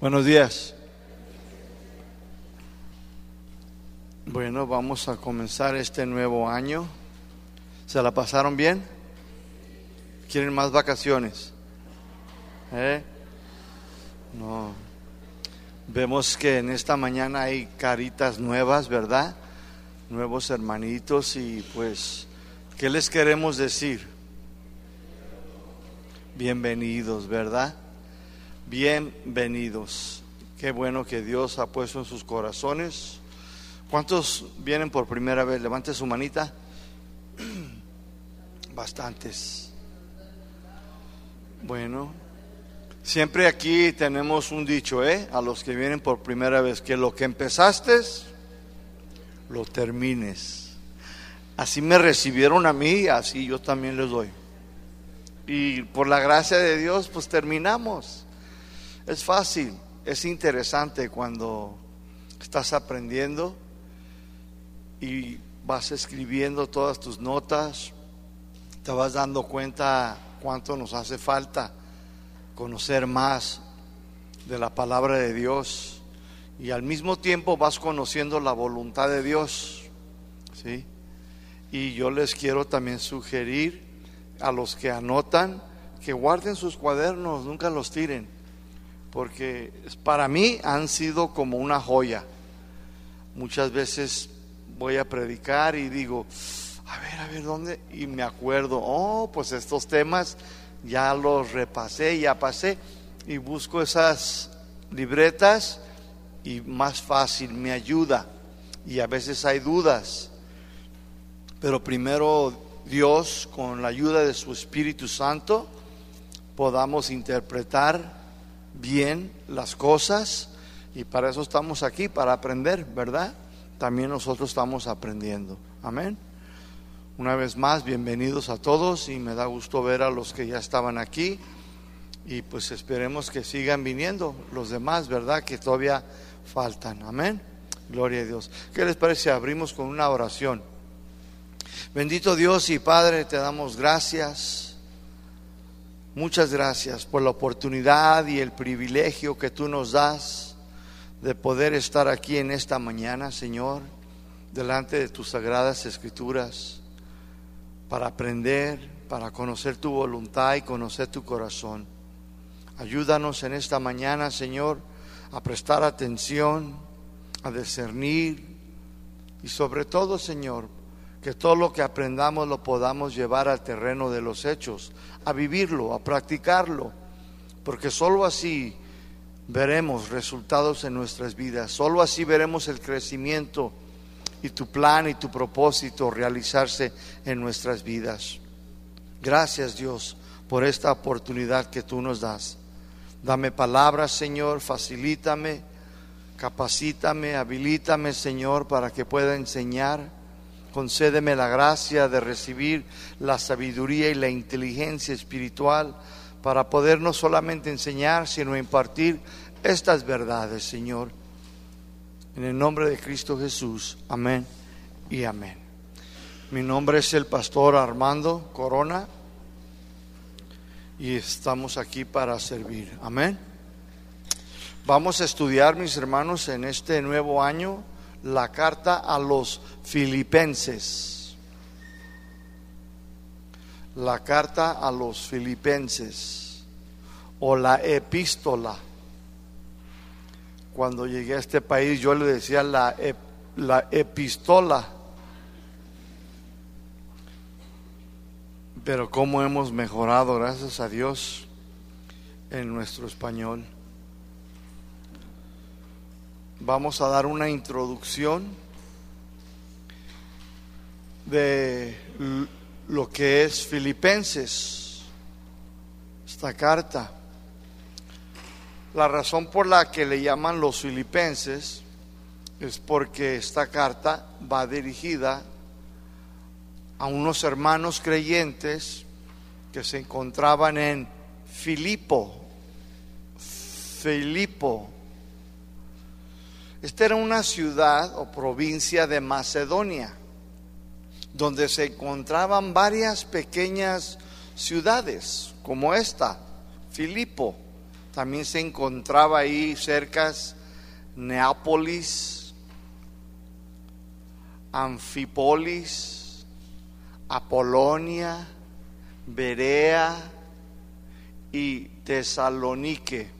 Buenos días. Bueno, vamos a comenzar este nuevo año. ¿Se la pasaron bien? ¿Quieren más vacaciones? ¿Eh? No. Vemos que en esta mañana hay caritas nuevas, ¿verdad? Nuevos hermanitos y pues, ¿qué les queremos decir? Bienvenidos, ¿verdad? Bienvenidos. Qué bueno que Dios ha puesto en sus corazones. ¿Cuántos vienen por primera vez? Levante su manita. Bastantes. Bueno, siempre aquí tenemos un dicho, ¿eh? A los que vienen por primera vez, que lo que empezaste, lo termines. Así me recibieron a mí, así yo también les doy. Y por la gracia de Dios, pues terminamos. Es fácil, es interesante cuando estás aprendiendo y vas escribiendo todas tus notas, te vas dando cuenta cuánto nos hace falta conocer más de la palabra de Dios y al mismo tiempo vas conociendo la voluntad de Dios. ¿sí? Y yo les quiero también sugerir a los que anotan que guarden sus cuadernos, nunca los tiren porque para mí han sido como una joya. Muchas veces voy a predicar y digo, a ver, a ver, ¿dónde? Y me acuerdo, oh, pues estos temas ya los repasé, ya pasé, y busco esas libretas y más fácil me ayuda. Y a veces hay dudas, pero primero Dios, con la ayuda de su Espíritu Santo, podamos interpretar bien las cosas y para eso estamos aquí, para aprender, ¿verdad? También nosotros estamos aprendiendo. Amén. Una vez más, bienvenidos a todos y me da gusto ver a los que ya estaban aquí y pues esperemos que sigan viniendo los demás, ¿verdad? Que todavía faltan. Amén. Gloria a Dios. ¿Qué les parece? Abrimos con una oración. Bendito Dios y Padre, te damos gracias Muchas gracias por la oportunidad y el privilegio que tú nos das de poder estar aquí en esta mañana, Señor, delante de tus sagradas escrituras, para aprender, para conocer tu voluntad y conocer tu corazón. Ayúdanos en esta mañana, Señor, a prestar atención, a discernir y sobre todo, Señor, que todo lo que aprendamos lo podamos llevar al terreno de los hechos, a vivirlo, a practicarlo, porque sólo así veremos resultados en nuestras vidas, sólo así veremos el crecimiento y tu plan y tu propósito realizarse en nuestras vidas. Gracias Dios por esta oportunidad que tú nos das. Dame palabras, Señor, facilítame, capacítame, habilítame, Señor, para que pueda enseñar Concédeme la gracia de recibir la sabiduría y la inteligencia espiritual para poder no solamente enseñar, sino impartir estas verdades, Señor. En el nombre de Cristo Jesús. Amén y amén. Mi nombre es el pastor Armando Corona y estamos aquí para servir. Amén. Vamos a estudiar, mis hermanos, en este nuevo año la carta a los filipenses. La carta a los filipenses o la epístola. Cuando llegué a este país yo le decía la, la epístola. Pero cómo hemos mejorado, gracias a Dios, en nuestro español vamos a dar una introducción de lo que es Filipenses, esta carta. La razón por la que le llaman los filipenses es porque esta carta va dirigida a unos hermanos creyentes que se encontraban en Filipo, Filipo, esta era una ciudad o provincia de Macedonia, donde se encontraban varias pequeñas ciudades, como esta, Filipo, También se encontraba ahí cerca Neápolis, Anfipolis, Apolonia, Berea y Tesalonique.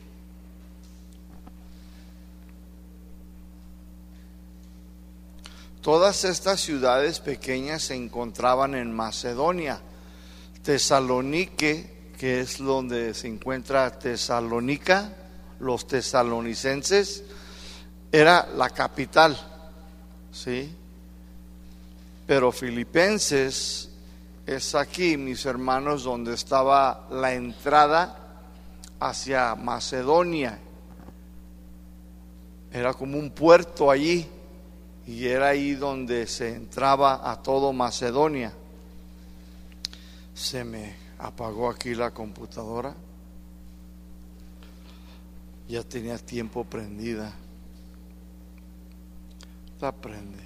Todas estas ciudades pequeñas se encontraban en Macedonia. Tesalonique, que es donde se encuentra Tesalónica, los tesalonicenses, era la capital, ¿sí? Pero Filipenses es aquí, mis hermanos, donde estaba la entrada hacia Macedonia. Era como un puerto allí y era ahí donde se entraba a todo Macedonia. Se me apagó aquí la computadora. Ya tenía tiempo prendida. La prende.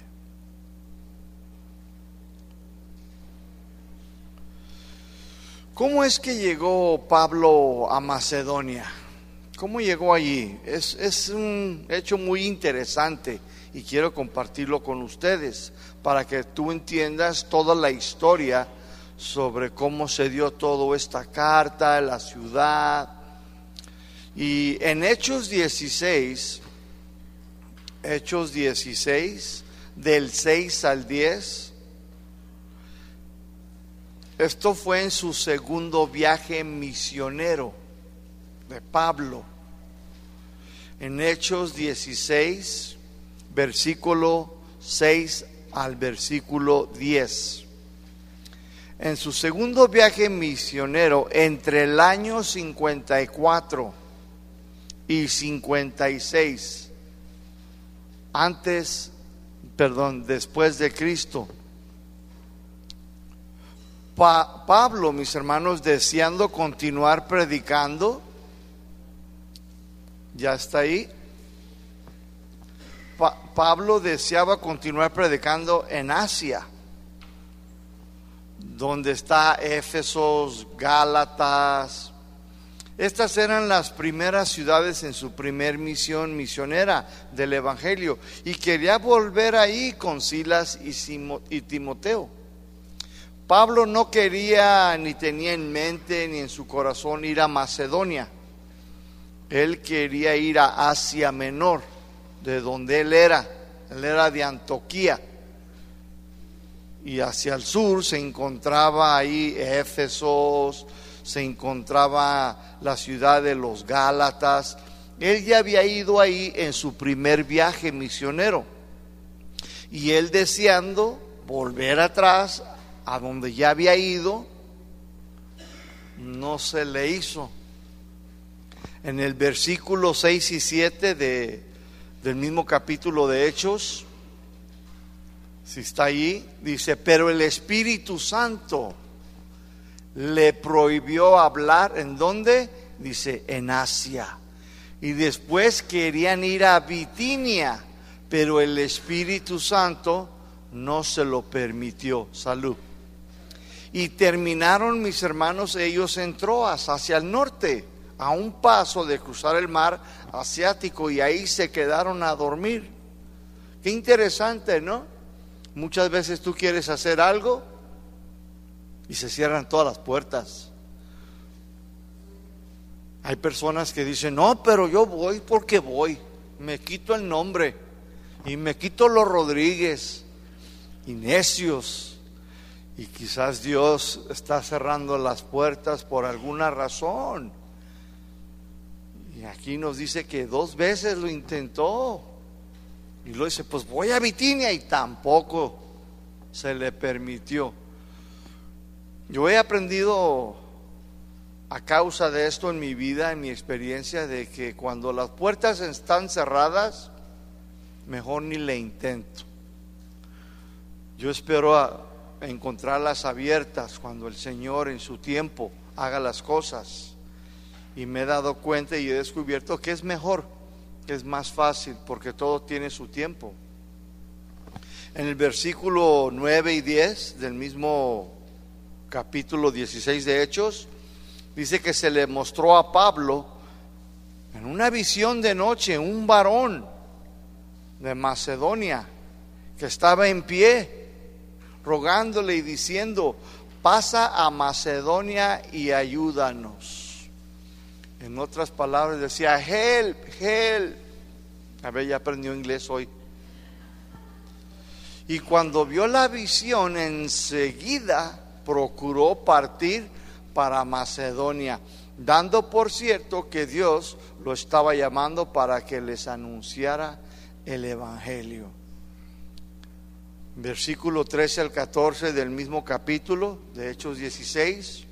¿Cómo es que llegó Pablo a Macedonia? ¿Cómo llegó allí? Es, es un hecho muy interesante y quiero compartirlo con ustedes para que tú entiendas toda la historia sobre cómo se dio toda esta carta, la ciudad. Y en Hechos 16, Hechos 16, del 6 al 10, esto fue en su segundo viaje misionero de Pablo. En Hechos 16, versículo 6 al versículo 10. En su segundo viaje misionero, entre el año 54 y 56, antes, perdón, después de Cristo, Pablo, mis hermanos, deseando continuar predicando, ya está ahí, Pablo deseaba continuar predicando en Asia, donde está Éfesos, Gálatas. Estas eran las primeras ciudades en su primer misión misionera del Evangelio y quería volver ahí con Silas y Timoteo. Pablo no quería ni tenía en mente ni en su corazón ir a Macedonia. Él quería ir a Asia Menor de donde él era. Él era de Antioquía. Y hacia el sur se encontraba ahí Éfesos, se encontraba la ciudad de los Gálatas. Él ya había ido ahí en su primer viaje misionero. Y él deseando volver atrás a donde ya había ido, no se le hizo. En el versículo 6 y 7 de del mismo capítulo de Hechos, si está ahí, dice, pero el Espíritu Santo le prohibió hablar, ¿en dónde? Dice, en Asia. Y después querían ir a Bitinia, pero el Espíritu Santo no se lo permitió. Salud. Y terminaron mis hermanos ellos en Troas, hacia el norte a un paso de cruzar el mar asiático y ahí se quedaron a dormir. Qué interesante, ¿no? Muchas veces tú quieres hacer algo y se cierran todas las puertas. Hay personas que dicen, no, pero yo voy porque voy. Me quito el nombre y me quito los Rodríguez y necios. Y quizás Dios está cerrando las puertas por alguna razón aquí nos dice que dos veces lo intentó. Y lo dice, pues voy a Bitinia y tampoco se le permitió. Yo he aprendido a causa de esto en mi vida, en mi experiencia, de que cuando las puertas están cerradas, mejor ni le intento. Yo espero a encontrarlas abiertas cuando el Señor en su tiempo haga las cosas y me he dado cuenta y he descubierto que es mejor, que es más fácil, porque todo tiene su tiempo. En el versículo 9 y 10 del mismo capítulo 16 de Hechos, dice que se le mostró a Pablo En una visión de noche, un varón de Macedonia que estaba en pie, rogándole y diciendo, pasa a Macedonia y ayúdanos. En otras palabras decía, help, help. A ver, ya aprendió inglés hoy. Y cuando vio la visión, enseguida procuró partir para Macedonia, dando por cierto que Dios lo estaba llamando para que les anunciara el Evangelio. Versículo 13 al 14 del mismo capítulo de Hechos 16.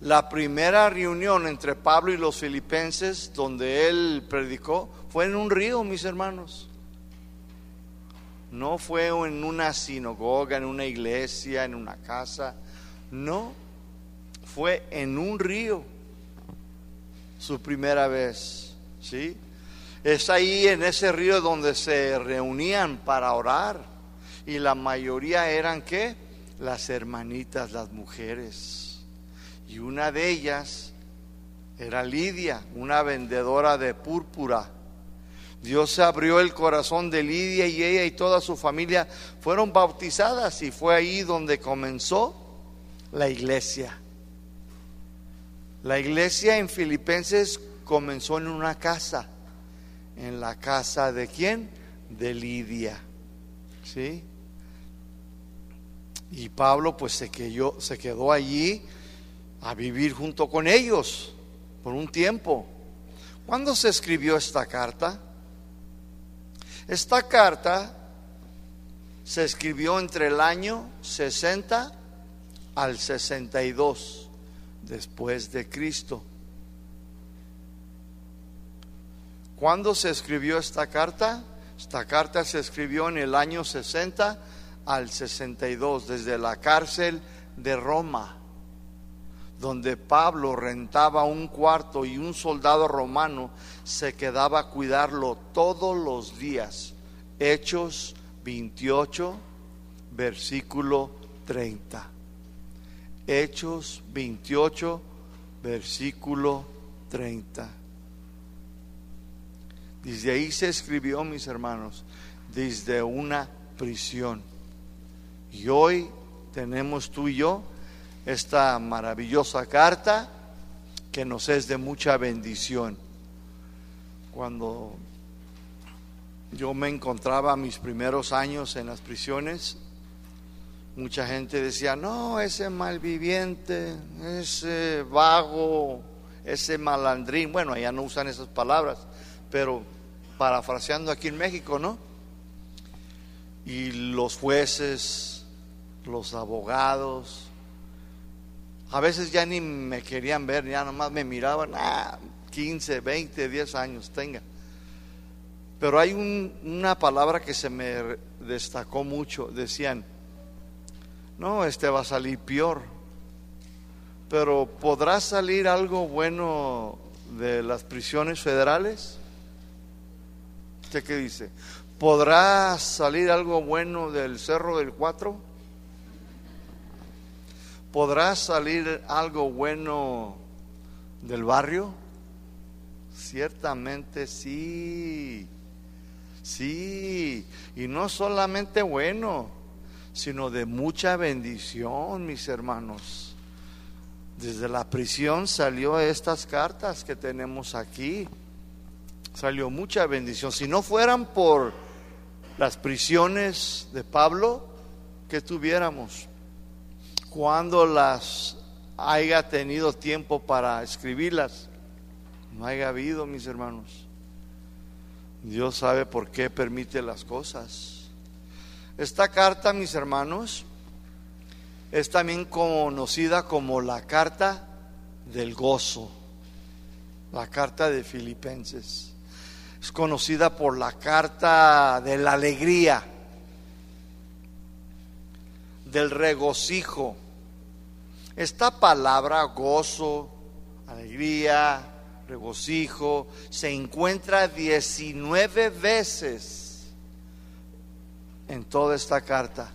La primera reunión entre Pablo y los filipenses donde él predicó fue en un río, mis hermanos. No fue en una sinagoga, en una iglesia, en una casa. No, fue en un río su primera vez. ¿Sí? Es ahí en ese río donde se reunían para orar. Y la mayoría eran qué? Las hermanitas, las mujeres. Y una de ellas era Lidia, una vendedora de púrpura. Dios abrió el corazón de Lidia y ella y toda su familia fueron bautizadas y fue ahí donde comenzó la iglesia. La iglesia en Filipenses comenzó en una casa en la casa de quién? De Lidia. ¿Sí? Y Pablo pues se se quedó allí a vivir junto con ellos por un tiempo. ¿Cuándo se escribió esta carta? Esta carta se escribió entre el año 60 al 62 después de Cristo. ¿Cuándo se escribió esta carta? Esta carta se escribió en el año 60 al 62, desde la cárcel de Roma, donde Pablo rentaba un cuarto y un soldado romano se quedaba a cuidarlo todos los días. Hechos 28, versículo 30. Hechos 28, versículo 30. Desde ahí se escribió, mis hermanos, desde una prisión. Y hoy tenemos tú y yo esta maravillosa carta que nos es de mucha bendición. Cuando yo me encontraba mis primeros años en las prisiones, mucha gente decía, no, ese malviviente, ese vago, ese malandrín, bueno, allá no usan esas palabras, pero parafraseando aquí en México, ¿no? Y los jueces, los abogados, a veces ya ni me querían ver, ya nomás me miraban, ah, 15, 20, 10 años tenga. Pero hay una palabra que se me destacó mucho, decían, no, este va a salir peor, pero ¿podrá salir algo bueno de las prisiones federales? ¿Usted qué dice? ¿Podrá salir algo bueno del Cerro del Cuatro? ¿Podrá salir algo bueno del barrio? Ciertamente sí, sí, y no solamente bueno, sino de mucha bendición, mis hermanos. Desde la prisión salió estas cartas que tenemos aquí salió mucha bendición. Si no fueran por las prisiones de Pablo, que tuviéramos? Cuando las haya tenido tiempo para escribirlas, no haya habido, mis hermanos. Dios sabe por qué permite las cosas. Esta carta, mis hermanos, es también conocida como la carta del gozo, la carta de Filipenses es conocida por la carta de la alegría, del regocijo. Esta palabra gozo, alegría, regocijo, se encuentra 19 veces en toda esta carta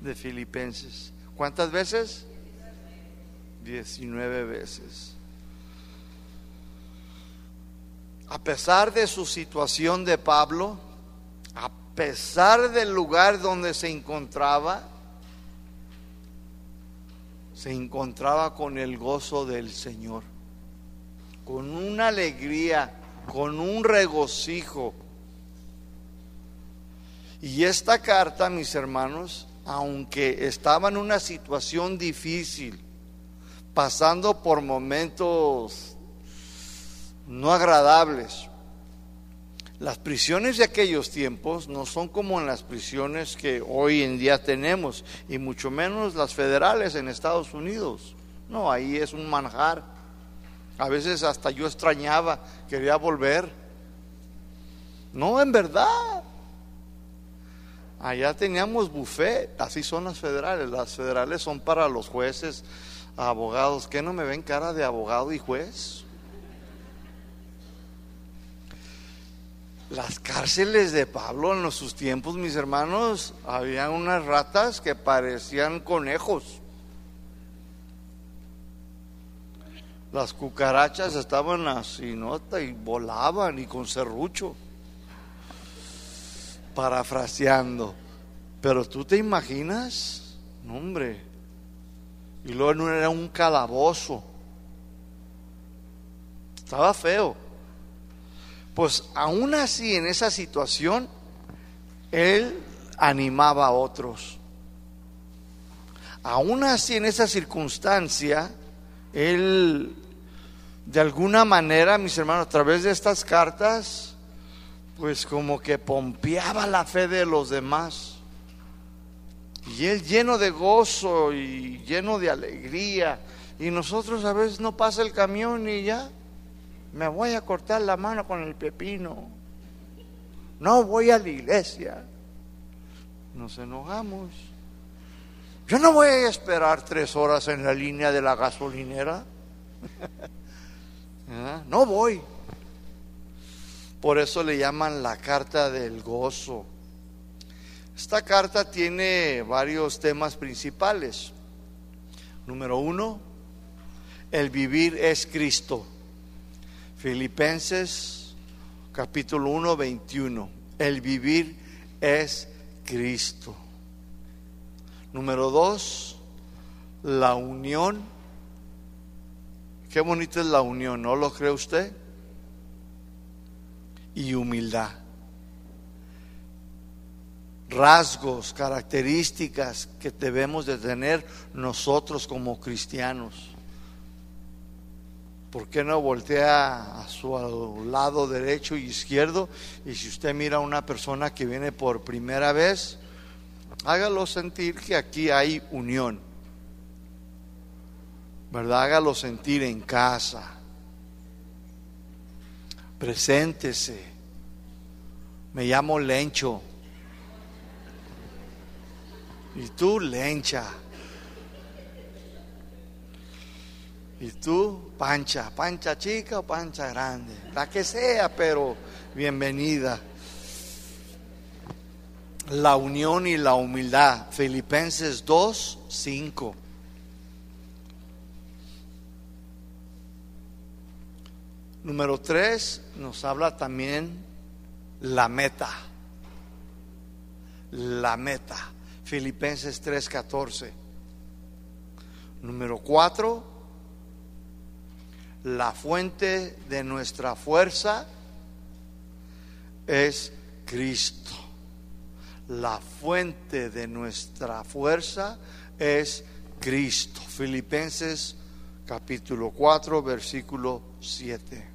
de Filipenses. ¿Cuántas veces? 19 veces. a pesar de su situación de Pablo, a pesar del lugar donde se encontraba, se encontraba con el gozo del Señor, con una alegría, con un regocijo. Y esta carta, mis hermanos, aunque estaba en una situación difícil, pasando por momentos no agradables, las prisiones de aquellos tiempos no son como en las prisiones que hoy en día tenemos, y mucho menos las federales en Estados Unidos. No, ahí es un manjar. A veces hasta yo extrañaba, quería volver. No, en verdad. Allá teníamos buffet, así son las federales. Las federales son para los jueces, abogados. ¿Qué no me ven cara de abogado y juez? Las cárceles de Pablo en sus tiempos, mis hermanos, había unas ratas que parecían conejos. Las cucarachas estaban así, ¿no? Y volaban y con serrucho parafraseando. Pero tú te imaginas, no, hombre, y luego no era un calabozo, estaba feo. Pues aún así, en esa situación, él animaba a otros. Aún así, en esa circunstancia, él, de alguna manera, mis hermanos, a través de estas cartas, pues como que pompeaba la fe de los demás. Y él lleno de gozo y lleno de alegría. Y nosotros a veces no pasa el camión y ya me voy a cortar la mano con el pepino. No voy a la iglesia. Nos enojamos. Yo no voy a esperar tres horas en la línea de la gasolinera. ¿Ah? No voy. Por eso le llaman la carta del gozo. Esta carta tiene varios temas principales. Número uno, el vivir es Cristo. Filipenses capítulo 1, 21. El vivir es Cristo. Número dos, la unión. Qué bonita es la unión, ¿no lo cree usted? y humildad. Rasgos, características que debemos de tener nosotros como cristianos. ¿Por qué no voltea a su lado derecho y izquierdo? Y si usted mira a una persona que viene por primera vez, hágalo sentir que aquí hay unión. ¿Verdad? Hágalo sentir en casa Preséntese. Me llamo Lencho. Y tú, Lencha. Y tú, pancha, pancha chica o pancha grande, la que sea, pero bienvenida. La unión y la humildad, Filipenses 2, 5. Número tres, nos habla también la meta. La meta. Filipenses 3:14. Número cuatro, la fuente de nuestra fuerza es Cristo. La fuente de nuestra fuerza es Cristo. Filipenses capítulo 4, versículo 7.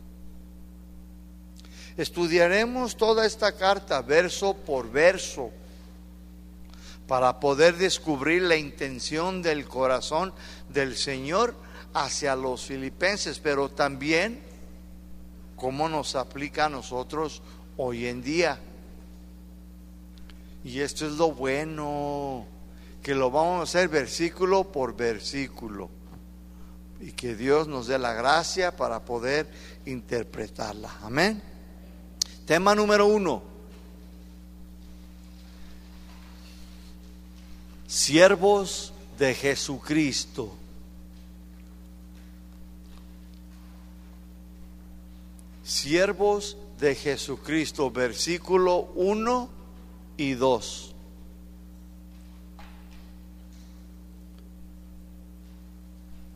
Estudiaremos toda esta carta verso por verso para poder descubrir la intención del corazón del Señor hacia los filipenses, pero también cómo nos aplica a nosotros hoy en día. Y esto es lo bueno, que lo vamos a hacer versículo por versículo. Y que Dios nos dé la gracia para poder interpretarla. Amén. Tema número uno. Siervos de Jesucristo. Siervos de Jesucristo, versículo 1 y 2.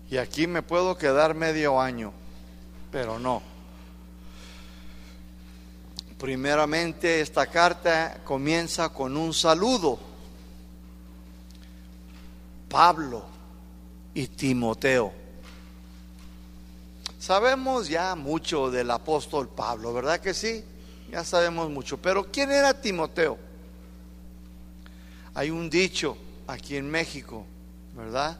Y aquí me puedo quedar medio año, pero no. Primeramente esta carta comienza con un saludo. Pablo y Timoteo. Sabemos ya mucho del apóstol Pablo, ¿verdad que sí? Ya sabemos mucho. Pero ¿quién era Timoteo? Hay un dicho aquí en México, ¿verdad?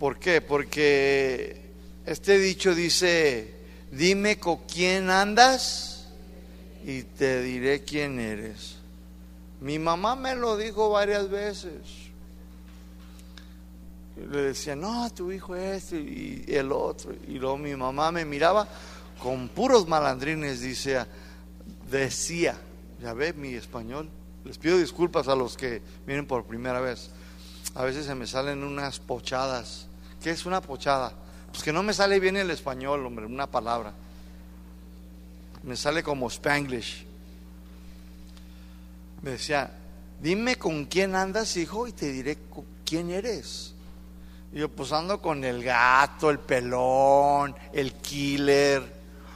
¿Por qué? Porque este dicho dice, dime con quién andas y te diré quién eres. Mi mamá me lo dijo varias veces. Le decía, no, tu hijo es y el otro. Y luego mi mamá me miraba con puros malandrines, dice, decía, ya ve mi español. Les pido disculpas a los que vienen por primera vez. A veces se me salen unas pochadas ¿Qué es una pochada? Pues que no me sale bien el español, hombre, una palabra. Me sale como spanglish. Me decía, dime con quién andas, hijo, y te diré quién eres. Y yo, pues ando con el gato, el pelón, el killer.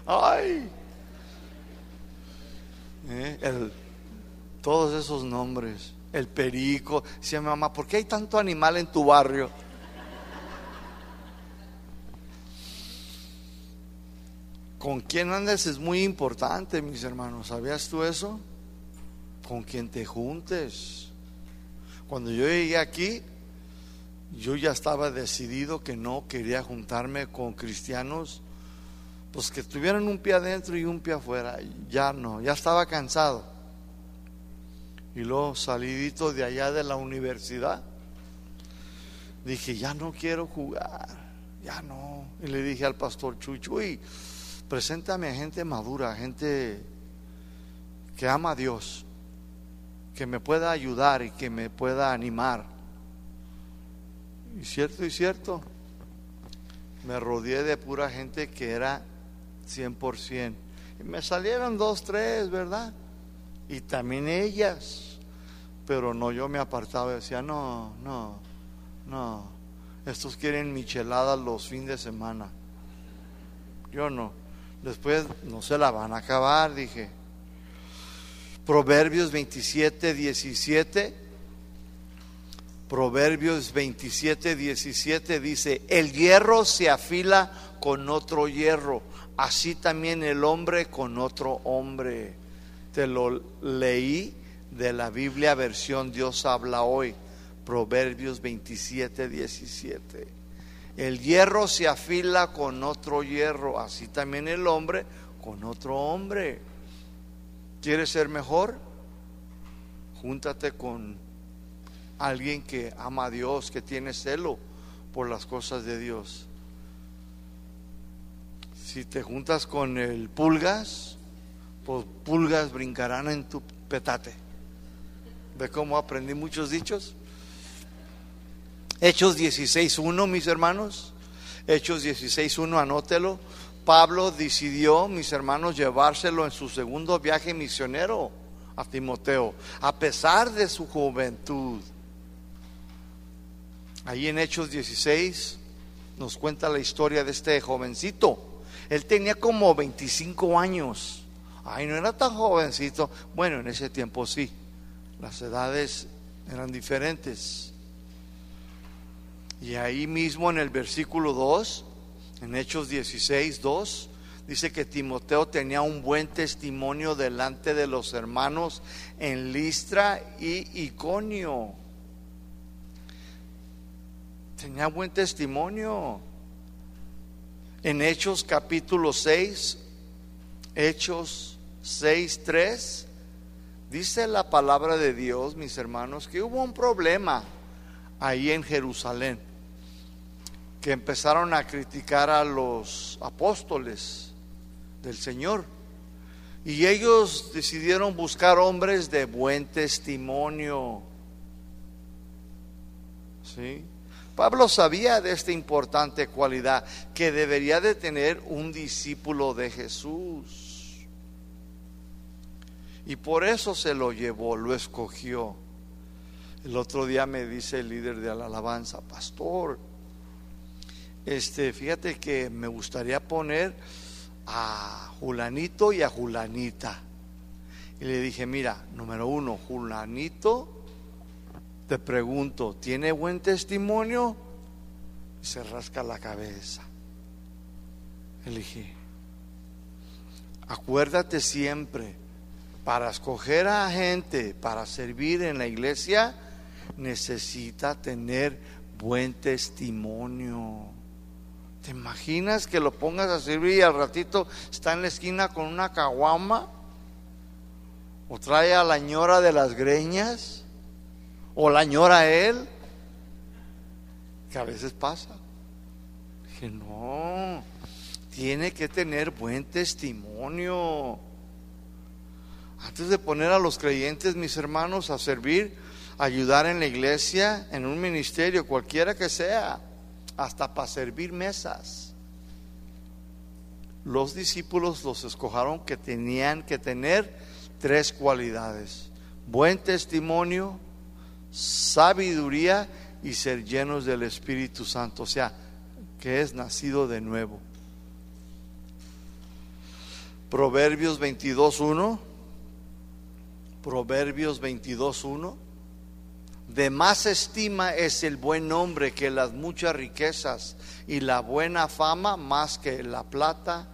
¡Ay! ¿Eh? todos esos nombres. El perico. Decía mi mamá, ¿por qué hay tanto animal en tu barrio? Con quién andes es muy importante, mis hermanos. ¿Sabías tú eso? Con quien te juntes. Cuando yo llegué aquí, yo ya estaba decidido que no quería juntarme con cristianos, pues que tuvieran un pie adentro y un pie afuera. Ya no, ya estaba cansado. Y luego salidito de allá de la universidad, dije, ya no quiero jugar, ya no. Y le dije al pastor Chuchuy, Preséntame a gente madura, gente que ama a Dios, que me pueda ayudar y que me pueda animar. Y cierto y cierto, me rodeé de pura gente que era 100%. Y me salieron dos, tres, ¿verdad? Y también ellas. Pero no, yo me apartaba y decía, no, no, no. Estos quieren micheladas los fines de semana. Yo no. Después no se la van a acabar, dije. Proverbios 27, 17. Proverbios 27, 17 dice, el hierro se afila con otro hierro, así también el hombre con otro hombre. Te lo leí de la Biblia versión Dios habla hoy, Proverbios 27, 17. El hierro se afila con otro hierro, así también el hombre con otro hombre. ¿Quieres ser mejor? Júntate con alguien que ama a Dios, que tiene celo por las cosas de Dios. Si te juntas con el pulgas, pues pulgas brincarán en tu petate. ¿Ve cómo aprendí muchos dichos? Hechos 16.1, mis hermanos. Hechos 16.1, anótelo. Pablo decidió, mis hermanos, llevárselo en su segundo viaje misionero a Timoteo, a pesar de su juventud. Ahí en Hechos 16 nos cuenta la historia de este jovencito. Él tenía como 25 años. Ay, no era tan jovencito. Bueno, en ese tiempo sí. Las edades eran diferentes. Y ahí mismo en el versículo 2, en Hechos 16, 2, dice que Timoteo tenía un buen testimonio delante de los hermanos en Listra y Iconio. Tenía buen testimonio. En Hechos capítulo 6, Hechos 6, 3, dice la palabra de Dios, mis hermanos, que hubo un problema ahí en Jerusalén que empezaron a criticar a los apóstoles del Señor. Y ellos decidieron buscar hombres de buen testimonio. ¿Sí? Pablo sabía de esta importante cualidad que debería de tener un discípulo de Jesús. Y por eso se lo llevó, lo escogió. El otro día me dice el líder de la alabanza, pastor, este, fíjate que me gustaría poner a Julanito y a Julanita. Y le dije, mira, número uno, Julanito, te pregunto, ¿tiene buen testimonio? Se rasca la cabeza. Elegí. Acuérdate siempre, para escoger a gente, para servir en la iglesia, necesita tener buen testimonio. ¿Te imaginas que lo pongas a servir y al ratito está en la esquina con una caguama? ¿O trae a la ñora de las greñas? ¿O la ñora a él? Que a veces pasa. Dije, no, tiene que tener buen testimonio. Antes de poner a los creyentes, mis hermanos, a servir, ayudar en la iglesia, en un ministerio, cualquiera que sea hasta para servir mesas. Los discípulos los escojaron que tenían que tener tres cualidades. Buen testimonio, sabiduría y ser llenos del Espíritu Santo, o sea, que es nacido de nuevo. Proverbios 22.1. Proverbios 22.1 de más estima es el buen nombre que las muchas riquezas y la buena fama más que la plata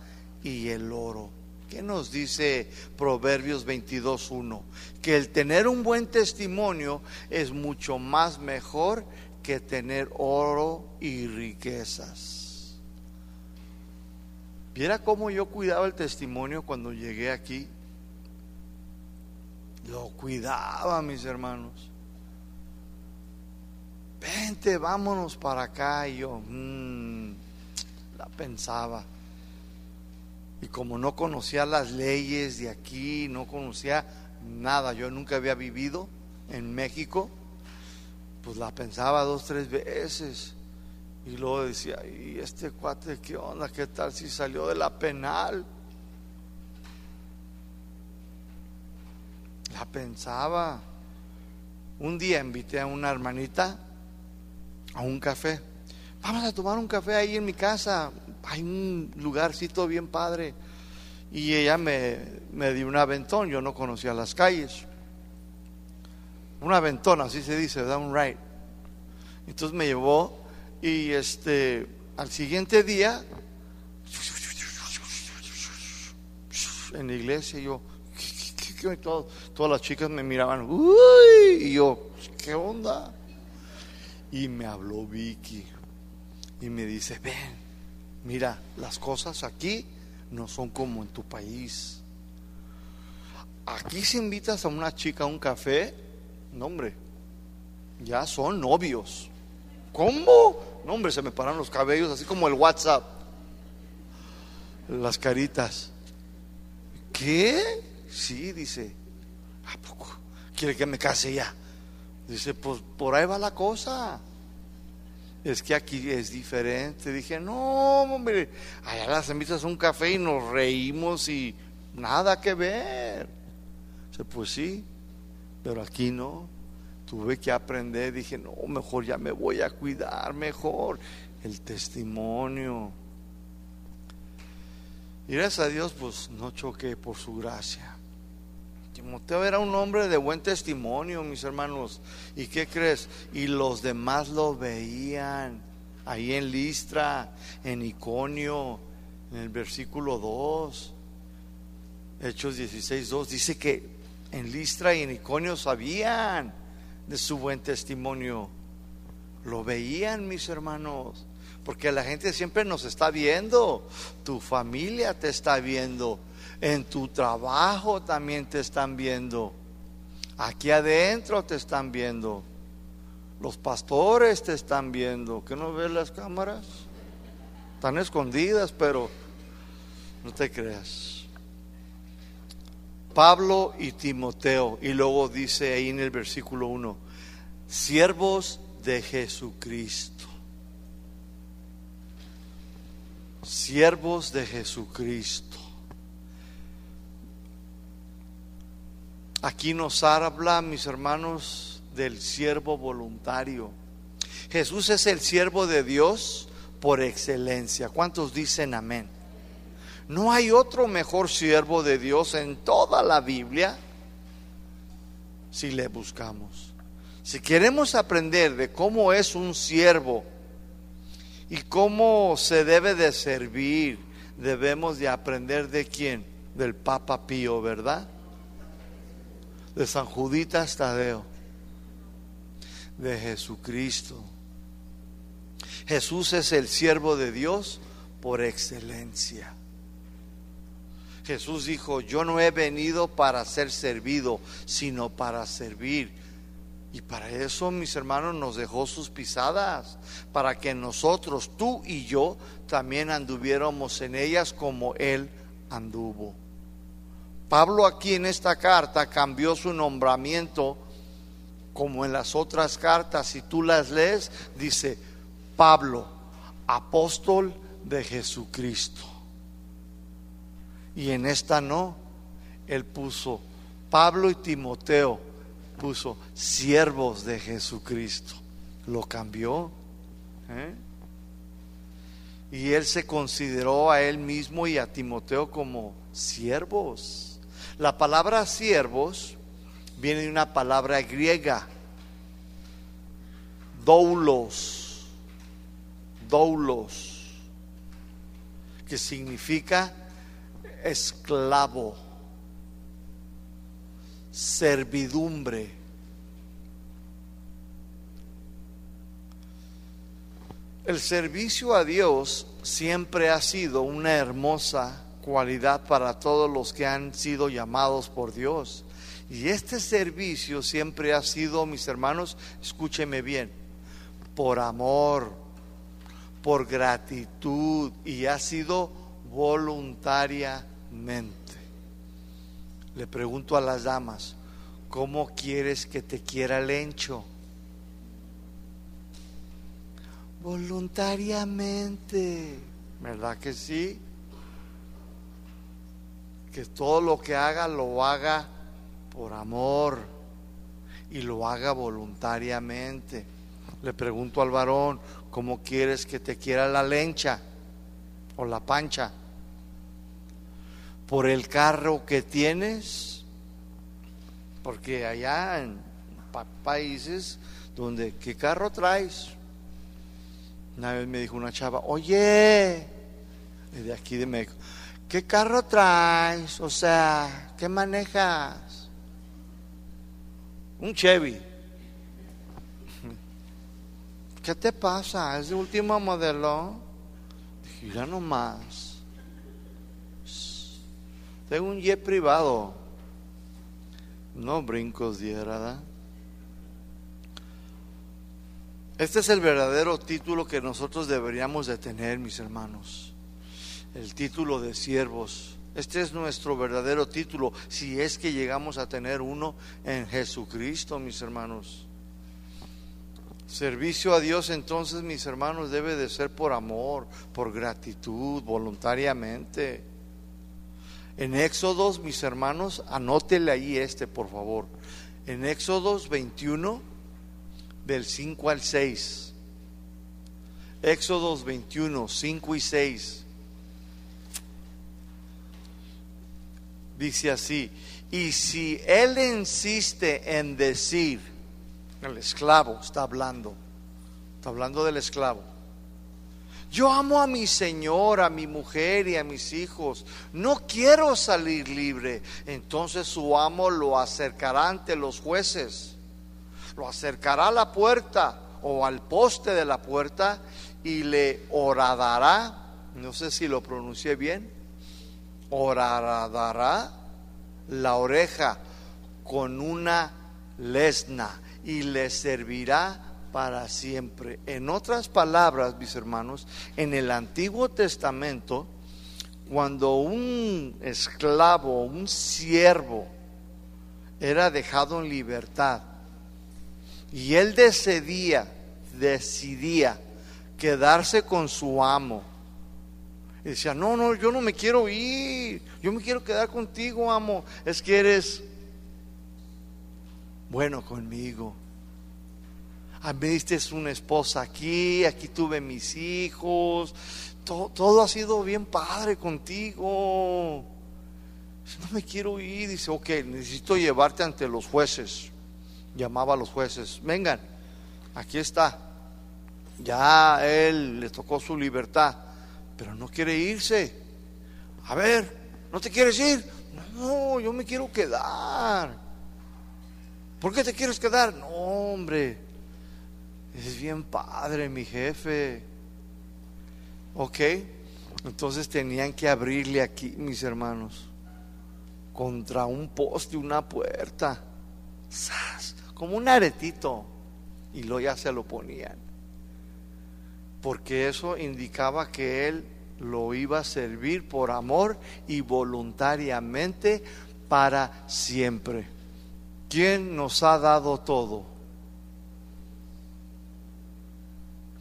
y el oro. ¿Qué nos dice Proverbios 22.1? Que el tener un buen testimonio es mucho más mejor que tener oro y riquezas. ¿Viera cómo yo cuidaba el testimonio cuando llegué aquí? Lo cuidaba, mis hermanos vente, vámonos para acá. Y yo, mm, la pensaba. Y como no conocía las leyes de aquí, no conocía nada, yo nunca había vivido en México, pues la pensaba dos, tres veces. Y luego decía, ¿y este cuate qué onda? ¿Qué tal si salió de la penal? La pensaba. Un día invité a una hermanita a un café. Vamos a tomar un café ahí en mi casa. Hay un lugarcito bien padre. Y ella me, me dio un aventón. Yo no conocía las calles. Un aventón, así se dice, da un right. Entonces me llevó y este al siguiente día en la iglesia yo todas las chicas me miraban uy y yo qué onda y me habló Vicky y me dice, ven, mira, las cosas aquí no son como en tu país. Aquí si invitas a una chica a un café, no hombre, ya son novios. ¿Cómo? No hombre, se me paran los cabellos, así como el WhatsApp. Las caritas. ¿Qué? Sí, dice. ¿A poco? ¿Quiere que me case ya? Dice, pues por ahí va la cosa. Es que aquí es diferente. Dije, no, hombre, allá las invitas un café y nos reímos y nada que ver. Dice, pues sí, pero aquí no. Tuve que aprender. Dije, no, mejor ya me voy a cuidar, mejor. El testimonio. Y gracias a Dios, pues no choqué por su gracia. Timoteo era un hombre de buen testimonio, mis hermanos. ¿Y qué crees? Y los demás lo veían ahí en Listra, en Iconio, en el versículo 2. Hechos 16, 2 dice que en Listra y en Iconio sabían de su buen testimonio. Lo veían, mis hermanos, porque la gente siempre nos está viendo, tu familia te está viendo en tu trabajo también te están viendo. Aquí adentro te están viendo. Los pastores te están viendo. ¿Qué no ves las cámaras? Están escondidas, pero no te creas. Pablo y Timoteo, y luego dice ahí en el versículo 1, siervos de Jesucristo. Siervos de Jesucristo. Aquí nos habla, mis hermanos, del siervo voluntario. Jesús es el siervo de Dios por excelencia. ¿Cuántos dicen amén? No hay otro mejor siervo de Dios en toda la Biblia si le buscamos. Si queremos aprender de cómo es un siervo y cómo se debe de servir, debemos de aprender de quién? Del Papa Pío, ¿verdad? De San Juditas Tadeo, de Jesucristo. Jesús es el siervo de Dios por excelencia. Jesús dijo, yo no he venido para ser servido, sino para servir. Y para eso, mis hermanos, nos dejó sus pisadas, para que nosotros, tú y yo, también anduviéramos en ellas como Él anduvo. Pablo aquí en esta carta cambió su nombramiento como en las otras cartas, si tú las lees, dice Pablo, apóstol de Jesucristo. Y en esta no, él puso Pablo y Timoteo, puso siervos de Jesucristo. Lo cambió. ¿eh? Y él se consideró a él mismo y a Timoteo como siervos. La palabra siervos viene de una palabra griega, doulos, doulos, que significa esclavo, servidumbre. El servicio a Dios siempre ha sido una hermosa cualidad para todos los que han sido llamados por Dios. Y este servicio siempre ha sido, mis hermanos, escúcheme bien, por amor, por gratitud y ha sido voluntariamente. Le pregunto a las damas, ¿cómo quieres que te quiera el encho? Voluntariamente, ¿verdad que sí? Que todo lo que haga lo haga por amor y lo haga voluntariamente. Le pregunto al varón, ¿cómo quieres que te quiera la lencha o la pancha? por el carro que tienes, porque allá en países donde, ¿qué carro traes? Una vez me dijo una chava, oye, de aquí de México, ¿qué carro traes? O sea, ¿qué manejas? Un Chevy. ¿Qué te pasa? ¿Es de último modelo? Dije, ya nomás. Tengo un jet privado. No brincos diera. Este es el verdadero título que nosotros deberíamos de tener, mis hermanos. El título de siervos. Este es nuestro verdadero título, si es que llegamos a tener uno en Jesucristo, mis hermanos. Servicio a Dios entonces, mis hermanos, debe de ser por amor, por gratitud, voluntariamente. En Éxodos, mis hermanos, anótele ahí este, por favor. En Éxodos 21, del 5 al 6. Éxodos 21, 5 y 6. Dice así, y si él insiste en decir, el esclavo está hablando, está hablando del esclavo, yo amo a mi Señor, a mi mujer y a mis hijos. No quiero salir libre. Entonces su amo lo acercará ante los jueces. Lo acercará a la puerta o al poste de la puerta y le oradará. No sé si lo pronuncié bien. Oradará la oreja con una lesna y le servirá para siempre. En otras palabras, mis hermanos, en el Antiguo Testamento, cuando un esclavo, un siervo, era dejado en libertad y él decidía, decidía quedarse con su amo, Decía, no, no, yo no me quiero ir, yo me quiero quedar contigo, amo. Es que eres bueno conmigo. A mí diste una esposa aquí, aquí tuve mis hijos, todo, todo ha sido bien padre contigo. No me quiero ir, dice, ok, necesito llevarte ante los jueces. Llamaba a los jueces, vengan, aquí está. Ya él le tocó su libertad pero no quiere irse. A ver, ¿no te quieres ir? No, yo me quiero quedar. ¿Por qué te quieres quedar? No, hombre, es bien padre mi jefe. Ok, entonces tenían que abrirle aquí, mis hermanos, contra un poste, una puerta, como un aretito, y luego ya se lo ponían porque eso indicaba que él lo iba a servir por amor y voluntariamente para siempre. ¿Quién nos ha dado todo?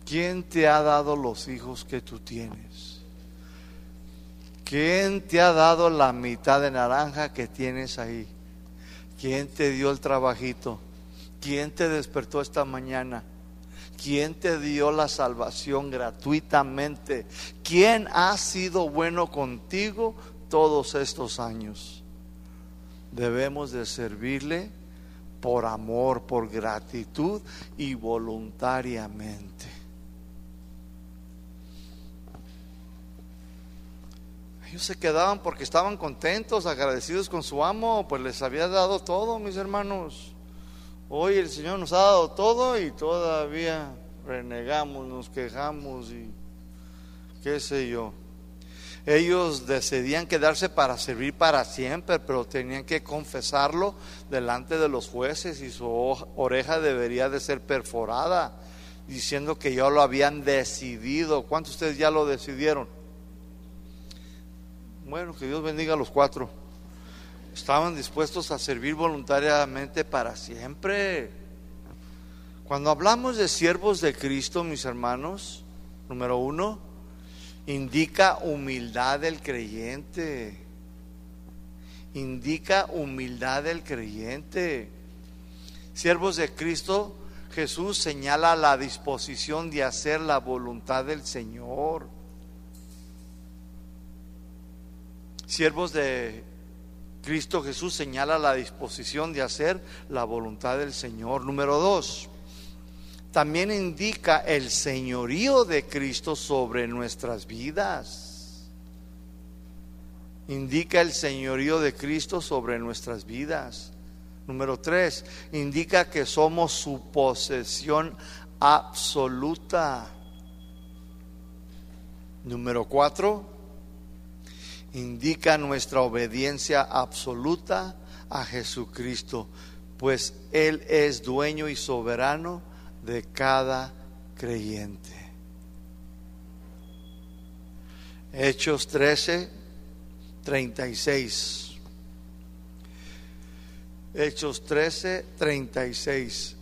¿Quién te ha dado los hijos que tú tienes? ¿Quién te ha dado la mitad de naranja que tienes ahí? ¿Quién te dio el trabajito? ¿Quién te despertó esta mañana? ¿Quién te dio la salvación gratuitamente? ¿Quién ha sido bueno contigo todos estos años? Debemos de servirle por amor, por gratitud y voluntariamente. Ellos se quedaban porque estaban contentos, agradecidos con su amo, pues les había dado todo, mis hermanos. Hoy el Señor nos ha dado todo y todavía renegamos, nos quejamos y qué sé yo. Ellos decidían quedarse para servir para siempre, pero tenían que confesarlo delante de los jueces y su oreja debería de ser perforada, diciendo que ya lo habían decidido. ¿Cuántos de ustedes ya lo decidieron? Bueno, que Dios bendiga a los cuatro estaban dispuestos a servir voluntariamente para siempre. Cuando hablamos de siervos de Cristo, mis hermanos, número uno, indica humildad del creyente. Indica humildad del creyente. Siervos de Cristo, Jesús señala la disposición de hacer la voluntad del Señor. Siervos de Cristo Jesús señala la disposición de hacer la voluntad del Señor. Número dos, también indica el señorío de Cristo sobre nuestras vidas. Indica el señorío de Cristo sobre nuestras vidas. Número tres, indica que somos su posesión absoluta. Número cuatro, indica nuestra obediencia absoluta a Jesucristo, pues Él es dueño y soberano de cada creyente. Hechos 13, 36. Hechos 13, 36.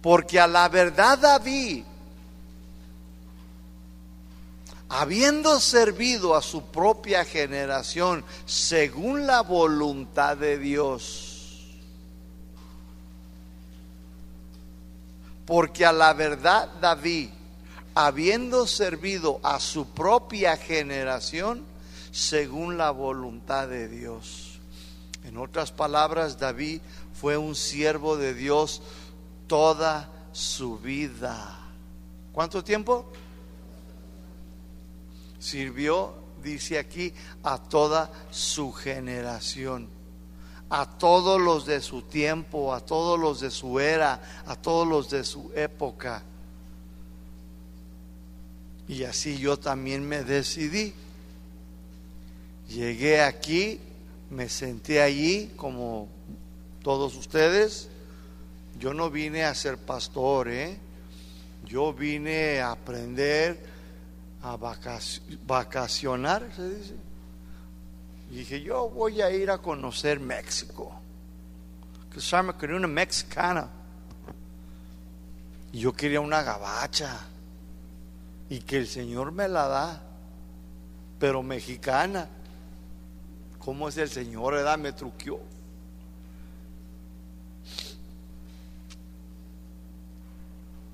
Porque a la verdad David habiendo servido a su propia generación según la voluntad de Dios. Porque a la verdad David, habiendo servido a su propia generación según la voluntad de Dios. En otras palabras, David fue un siervo de Dios toda su vida. ¿Cuánto tiempo? Sirvió, dice aquí, a toda su generación, a todos los de su tiempo, a todos los de su era, a todos los de su época. Y así yo también me decidí. Llegué aquí, me senté allí como todos ustedes. Yo no vine a ser pastor, ¿eh? yo vine a aprender a vacacionar, se dice. Y dije, yo voy a ir a conocer México. Que me quería una mexicana. Y yo quería una gabacha. Y que el Señor me la da. pero mexicana. ¿Cómo es el Señor? Me truqueó.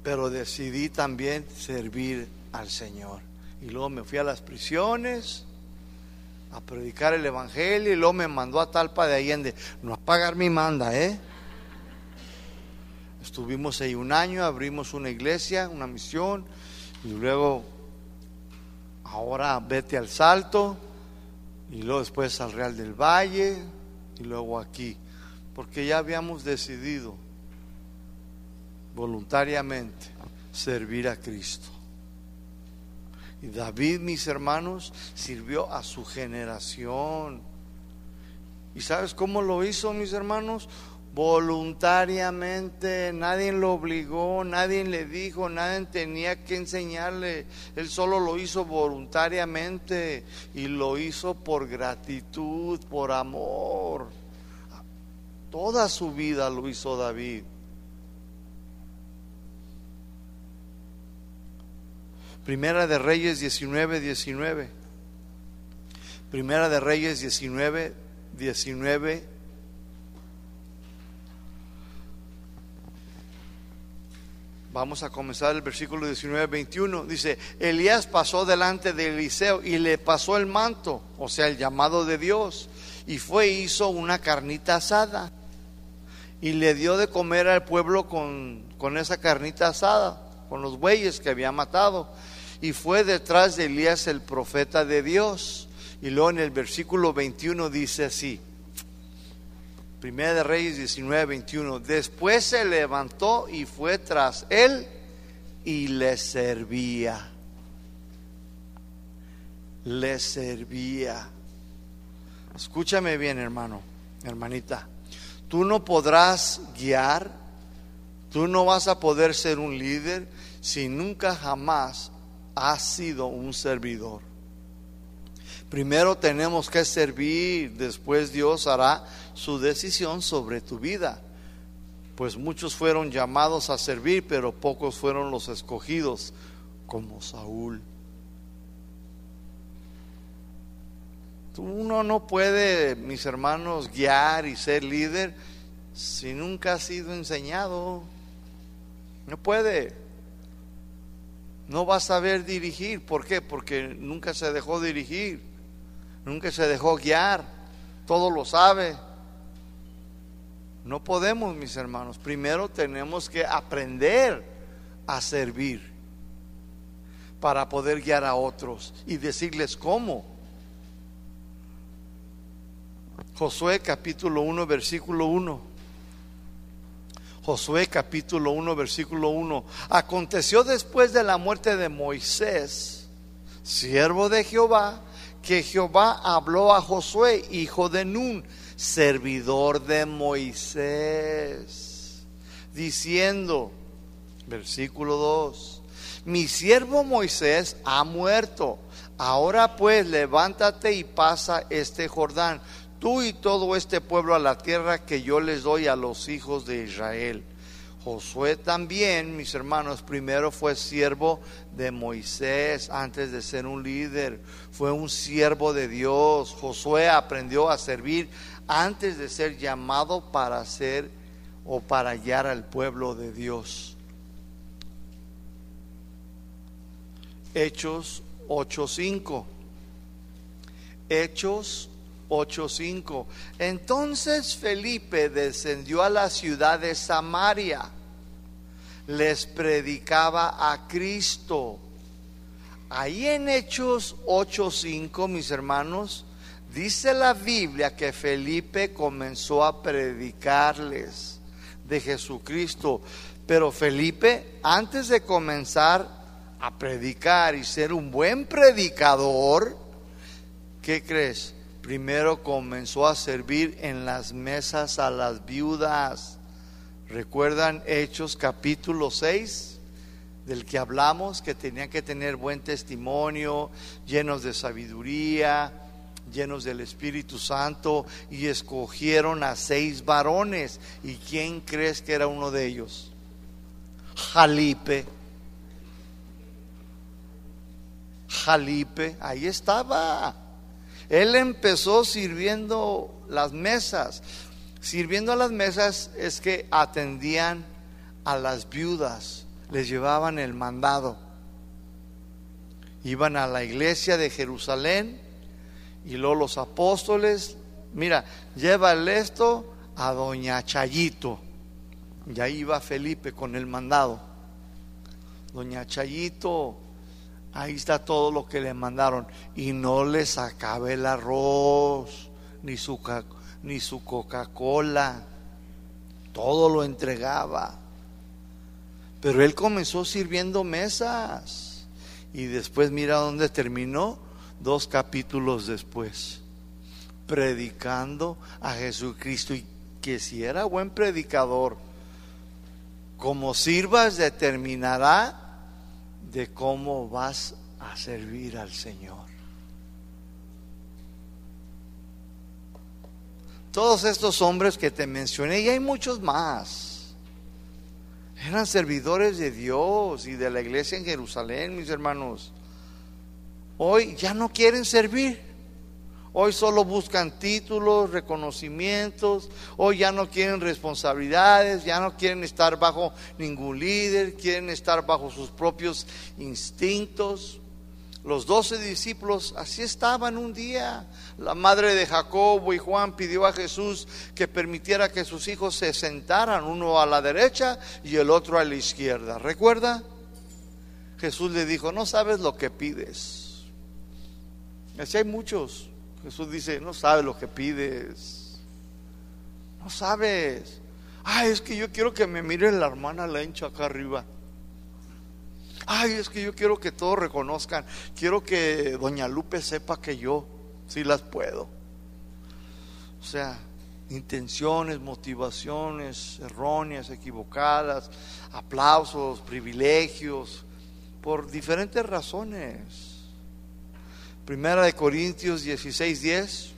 Pero decidí también servir al Señor. Y luego me fui a las prisiones a predicar el Evangelio y luego me mandó a Talpa de Allende. No a pagar mi manda, ¿eh? Estuvimos ahí un año, abrimos una iglesia, una misión, y luego, ahora vete al Salto, y luego después al Real del Valle, y luego aquí, porque ya habíamos decidido voluntariamente servir a Cristo. Y David, mis hermanos, sirvió a su generación. ¿Y sabes cómo lo hizo, mis hermanos? Voluntariamente, nadie lo obligó, nadie le dijo, nadie tenía que enseñarle. Él solo lo hizo voluntariamente y lo hizo por gratitud, por amor. Toda su vida lo hizo David. Primera de Reyes 19, 19. Primera de Reyes 19, 19. Vamos a comenzar el versículo 19, 21. Dice, Elías pasó delante de Eliseo y le pasó el manto, o sea, el llamado de Dios, y fue hizo una carnita asada y le dio de comer al pueblo con, con esa carnita asada, con los bueyes que había matado y fue detrás de Elías el profeta de Dios. Y luego en el versículo 21 dice así, Primera de Reyes 19, 21, después se levantó y fue tras él y le servía. Le servía. Escúchame bien, hermano, hermanita. Tú no podrás guiar, tú no vas a poder ser un líder si nunca jamás has sido un servidor. Primero tenemos que servir, después Dios hará su decisión sobre tu vida. Pues muchos fueron llamados a servir, pero pocos fueron los escogidos, como Saúl. Uno no puede, mis hermanos, guiar y ser líder si nunca ha sido enseñado. No puede no va a saber dirigir. ¿Por qué? Porque nunca se dejó dirigir, nunca se dejó guiar, todo lo sabe. No podemos, mis hermanos. Primero tenemos que aprender a servir para poder guiar a otros y decirles cómo. Josué capítulo 1, versículo 1. Josué capítulo 1, versículo 1. Aconteció después de la muerte de Moisés, siervo de Jehová, que Jehová habló a Josué, hijo de Nun, servidor de Moisés, diciendo, versículo 2, mi siervo Moisés ha muerto. Ahora pues levántate y pasa este Jordán tú y todo este pueblo a la tierra que yo les doy a los hijos de Israel. Josué también, mis hermanos, primero fue siervo de Moisés antes de ser un líder. Fue un siervo de Dios. Josué aprendió a servir antes de ser llamado para ser o para guiar al pueblo de Dios. Hechos 8:5. Hechos 8:5. Entonces Felipe descendió a la ciudad de Samaria, les predicaba a Cristo. Ahí en Hechos 8:5, mis hermanos, dice la Biblia que Felipe comenzó a predicarles de Jesucristo. Pero Felipe, antes de comenzar a predicar y ser un buen predicador, ¿qué crees? Primero comenzó a servir en las mesas a las viudas. ¿Recuerdan Hechos capítulo 6? Del que hablamos, que tenían que tener buen testimonio, llenos de sabiduría, llenos del Espíritu Santo, y escogieron a seis varones. ¿Y quién crees que era uno de ellos? Jalipe. Jalipe, ahí estaba. Él empezó sirviendo las mesas. Sirviendo a las mesas es que atendían a las viudas, les llevaban el mandado. Iban a la iglesia de Jerusalén y luego los apóstoles, mira, llévale esto a doña Chayito. Y ahí iba Felipe con el mandado. Doña Chayito, ahí está todo lo que le mandaron. Y no le sacaba el arroz, ni su, ni su Coca-Cola. Todo lo entregaba. Pero él comenzó sirviendo mesas. Y después mira dónde terminó, dos capítulos después. Predicando a Jesucristo. Y que si era buen predicador, como sirvas determinará de cómo vas a servir al Señor. Todos estos hombres que te mencioné, y hay muchos más, eran servidores de Dios y de la iglesia en Jerusalén, mis hermanos. Hoy ya no quieren servir. Hoy solo buscan títulos, reconocimientos, hoy ya no quieren responsabilidades, ya no quieren estar bajo ningún líder, quieren estar bajo sus propios instintos. Los doce discípulos así estaban un día. La madre de Jacobo y Juan pidió a Jesús que permitiera que sus hijos se sentaran, uno a la derecha y el otro a la izquierda. ¿Recuerda? Jesús le dijo, no sabes lo que pides. Así hay muchos Jesús dice, no sabes lo que pides. No sabes. Ay, es que yo quiero que me mire la hermana Lencha acá arriba. Ay, es que yo quiero que todos reconozcan. Quiero que doña Lupe sepa que yo sí las puedo. O sea, intenciones, motivaciones erróneas, equivocadas, aplausos, privilegios, por diferentes razones. Primera de Corintios 16, 10.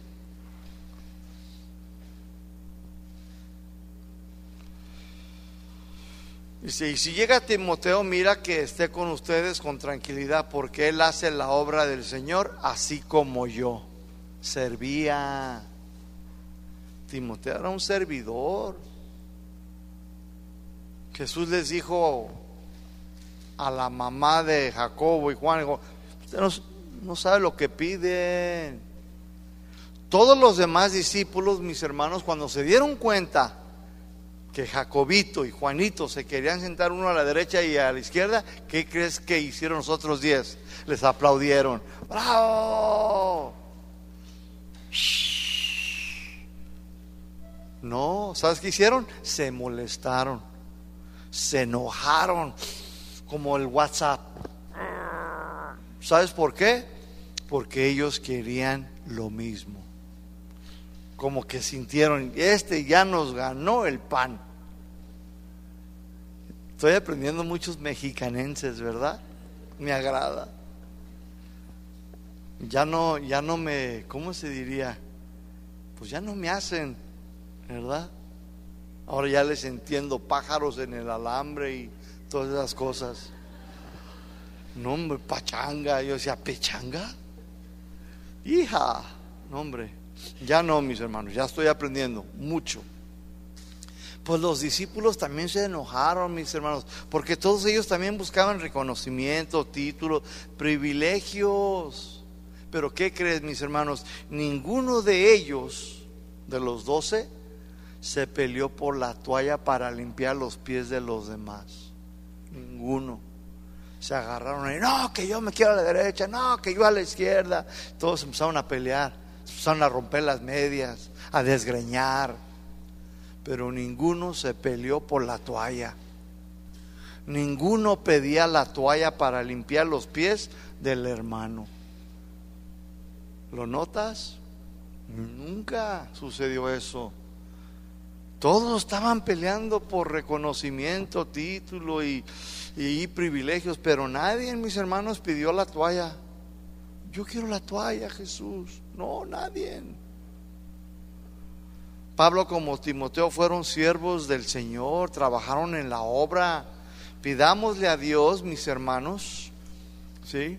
Dice, y si llega Timoteo, mira que esté con ustedes con tranquilidad, porque él hace la obra del Señor, así como yo. Servía. Timoteo era un servidor. Jesús les dijo a la mamá de Jacobo y Juan, dijo, no sabe lo que piden. Todos los demás discípulos, mis hermanos, cuando se dieron cuenta que Jacobito y Juanito se querían sentar uno a la derecha y a la izquierda, ¿qué crees que hicieron los otros diez? Les aplaudieron. ¡Bravo! No, ¿sabes qué hicieron? Se molestaron, se enojaron, como el WhatsApp. ¿Sabes por qué? Porque ellos querían lo mismo. Como que sintieron, este ya nos ganó el pan. Estoy aprendiendo muchos mexicanenses, ¿verdad? Me agrada. Ya no, ya no me, ¿cómo se diría? Pues ya no me hacen, ¿verdad? Ahora ya les entiendo pájaros en el alambre y todas esas cosas. No, hombre, pachanga. Yo decía, ¿pechanga? Hija, no, hombre. Ya no, mis hermanos, ya estoy aprendiendo mucho. Pues los discípulos también se enojaron, mis hermanos, porque todos ellos también buscaban reconocimiento, títulos, privilegios. Pero ¿qué crees, mis hermanos? Ninguno de ellos, de los doce, se peleó por la toalla para limpiar los pies de los demás. Ninguno se agarraron y no, que yo me quiero a la derecha, no, que yo a la izquierda. Todos empezaron a pelear, empezaron a romper las medias, a desgreñar. Pero ninguno se peleó por la toalla. Ninguno pedía la toalla para limpiar los pies del hermano. ¿Lo notas? Nunca sucedió eso. Todos estaban peleando por reconocimiento, título y, y privilegios, pero nadie, mis hermanos, pidió la toalla. Yo quiero la toalla, Jesús. No, nadie. Pablo como Timoteo fueron siervos del Señor, trabajaron en la obra. Pidámosle a Dios, mis hermanos, ¿sí?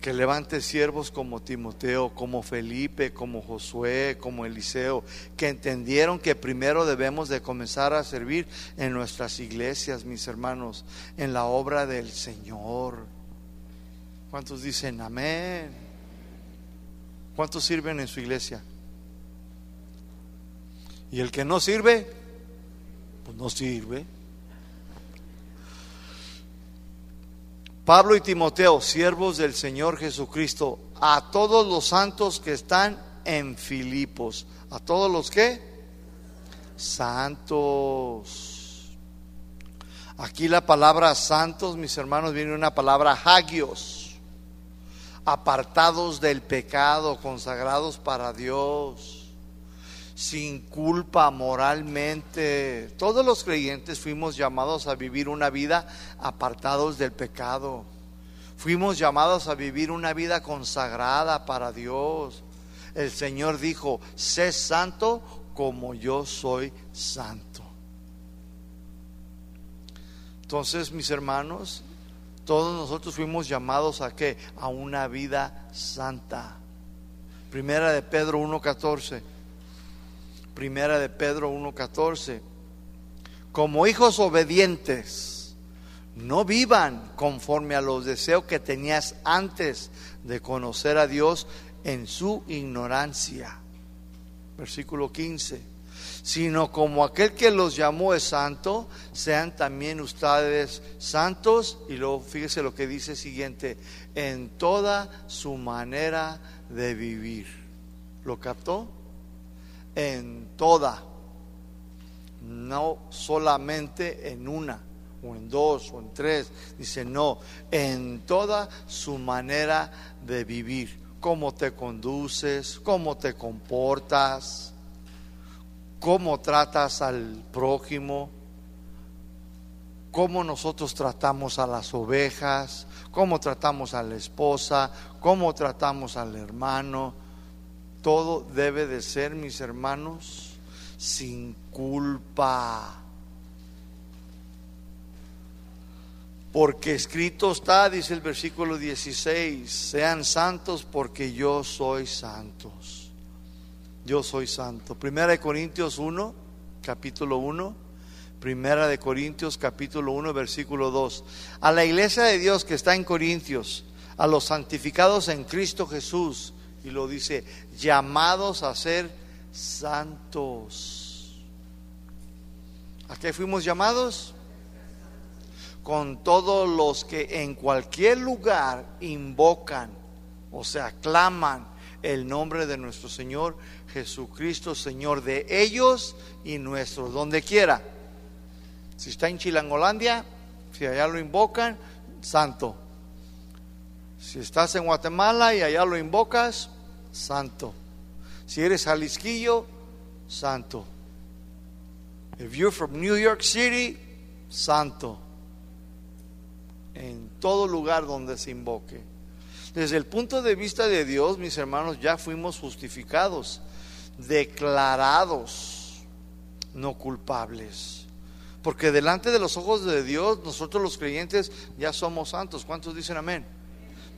Que levante siervos como Timoteo, como Felipe, como Josué, como Eliseo, que entendieron que primero debemos de comenzar a servir en nuestras iglesias, mis hermanos, en la obra del Señor. ¿Cuántos dicen amén? ¿Cuántos sirven en su iglesia? Y el que no sirve, pues no sirve. Pablo y Timoteo, siervos del Señor Jesucristo, a todos los santos que están en Filipos. ¿A todos los que? Santos. Aquí la palabra santos, mis hermanos, viene una palabra hagios, apartados del pecado, consagrados para Dios sin culpa moralmente. Todos los creyentes fuimos llamados a vivir una vida apartados del pecado. Fuimos llamados a vivir una vida consagrada para Dios. El Señor dijo, sé santo como yo soy santo. Entonces, mis hermanos, todos nosotros fuimos llamados a qué? A una vida santa. Primera de Pedro 1.14. Primera de Pedro 1.14. Como hijos obedientes, no vivan conforme a los deseos que tenías antes de conocer a Dios en su ignorancia. Versículo 15. Sino como aquel que los llamó es santo, sean también ustedes santos. Y luego fíjese lo que dice siguiente, en toda su manera de vivir. ¿Lo captó? En toda, no solamente en una o en dos o en tres, dice no, en toda su manera de vivir, cómo te conduces, cómo te comportas, cómo tratas al prójimo, cómo nosotros tratamos a las ovejas, cómo tratamos a la esposa, cómo tratamos al hermano, todo debe de ser, mis hermanos, sin culpa. Porque escrito está, dice el versículo 16, sean santos porque yo soy santos. Yo soy santo. Primera de Corintios 1, capítulo 1. Primera de Corintios capítulo 1, versículo 2. A la iglesia de Dios que está en Corintios, a los santificados en Cristo Jesús, y lo dice, llamados a ser santos. ¿A qué fuimos llamados? Con todos los que en cualquier lugar invocan, o sea, claman el nombre de nuestro Señor Jesucristo, Señor de ellos y nuestros, donde quiera. Si está en Chilangolandia, si allá lo invocan, santo. Si estás en Guatemala y allá lo invocas, santo. Si eres Jalisquillo, santo. If you're from New York City, santo. En todo lugar donde se invoque. Desde el punto de vista de Dios, mis hermanos, ya fuimos justificados, declarados no culpables. Porque delante de los ojos de Dios, nosotros los creyentes ya somos santos. ¿Cuántos dicen amén?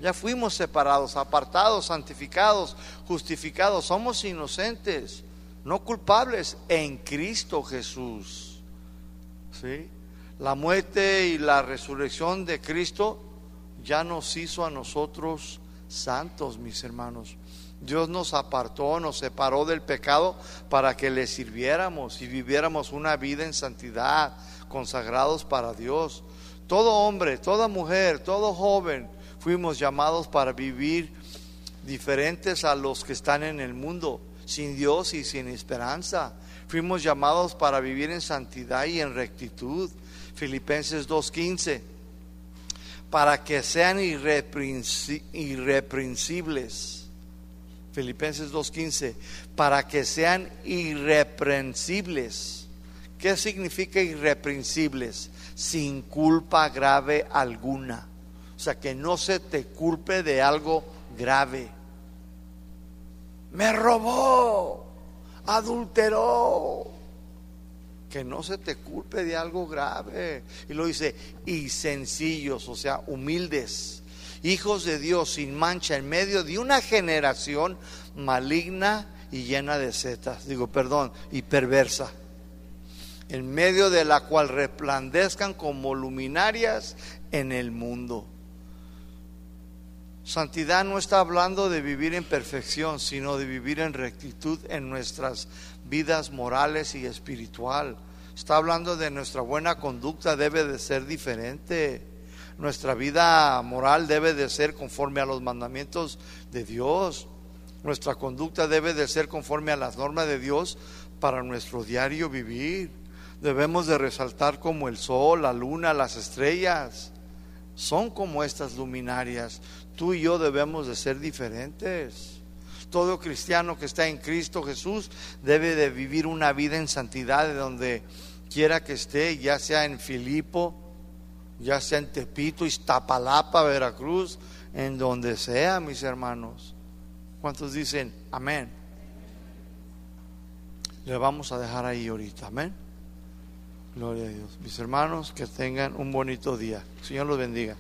Ya fuimos separados, apartados, santificados, justificados. Somos inocentes, no culpables en Cristo Jesús. ¿Sí? La muerte y la resurrección de Cristo ya nos hizo a nosotros santos, mis hermanos. Dios nos apartó, nos separó del pecado para que le sirviéramos y viviéramos una vida en santidad, consagrados para Dios. Todo hombre, toda mujer, todo joven, fuimos llamados para vivir diferentes a los que están en el mundo, sin Dios y sin esperanza. Fuimos llamados para vivir en santidad y en rectitud. Filipenses 2.15, para que sean irreprensibles. Filipenses 2.15, para que sean irreprensibles. ¿Qué significa irreprensibles? Sin culpa grave alguna. O sea, que no se te culpe de algo grave. Me robó, adulteró. Que no se te culpe de algo grave. Y lo dice, y sencillos, o sea, humildes. hijos de Dios sin mancha en medio de una generación maligna y llena de setas, digo, perdón, y perversa, en medio de la cual resplandezcan como luminarias en el mundo. Santidad no está hablando de vivir en perfección, sino de vivir en rectitud en nuestras vidas morales y espiritual. Está hablando de nuestra buena conducta debe de ser diferente. Nuestra vida moral debe de ser conforme a los mandamientos de Dios. Nuestra conducta debe de ser conforme a las normas de Dios para nuestro diario vivir. Debemos de resaltar como el sol, la luna, las estrellas. Son como estas luminarias. Tú y yo debemos de ser diferentes. Todo cristiano que está en Cristo Jesús debe de vivir una vida en santidad de donde quiera que esté, ya sea en Filipo, ya sea en Tepito, Iztapalapa, Veracruz, en donde sea, mis hermanos. ¿Cuántos dicen amén? Le vamos a dejar ahí ahorita, amén. Gloria a Dios. Mis hermanos, que tengan un bonito día. Señor los bendiga.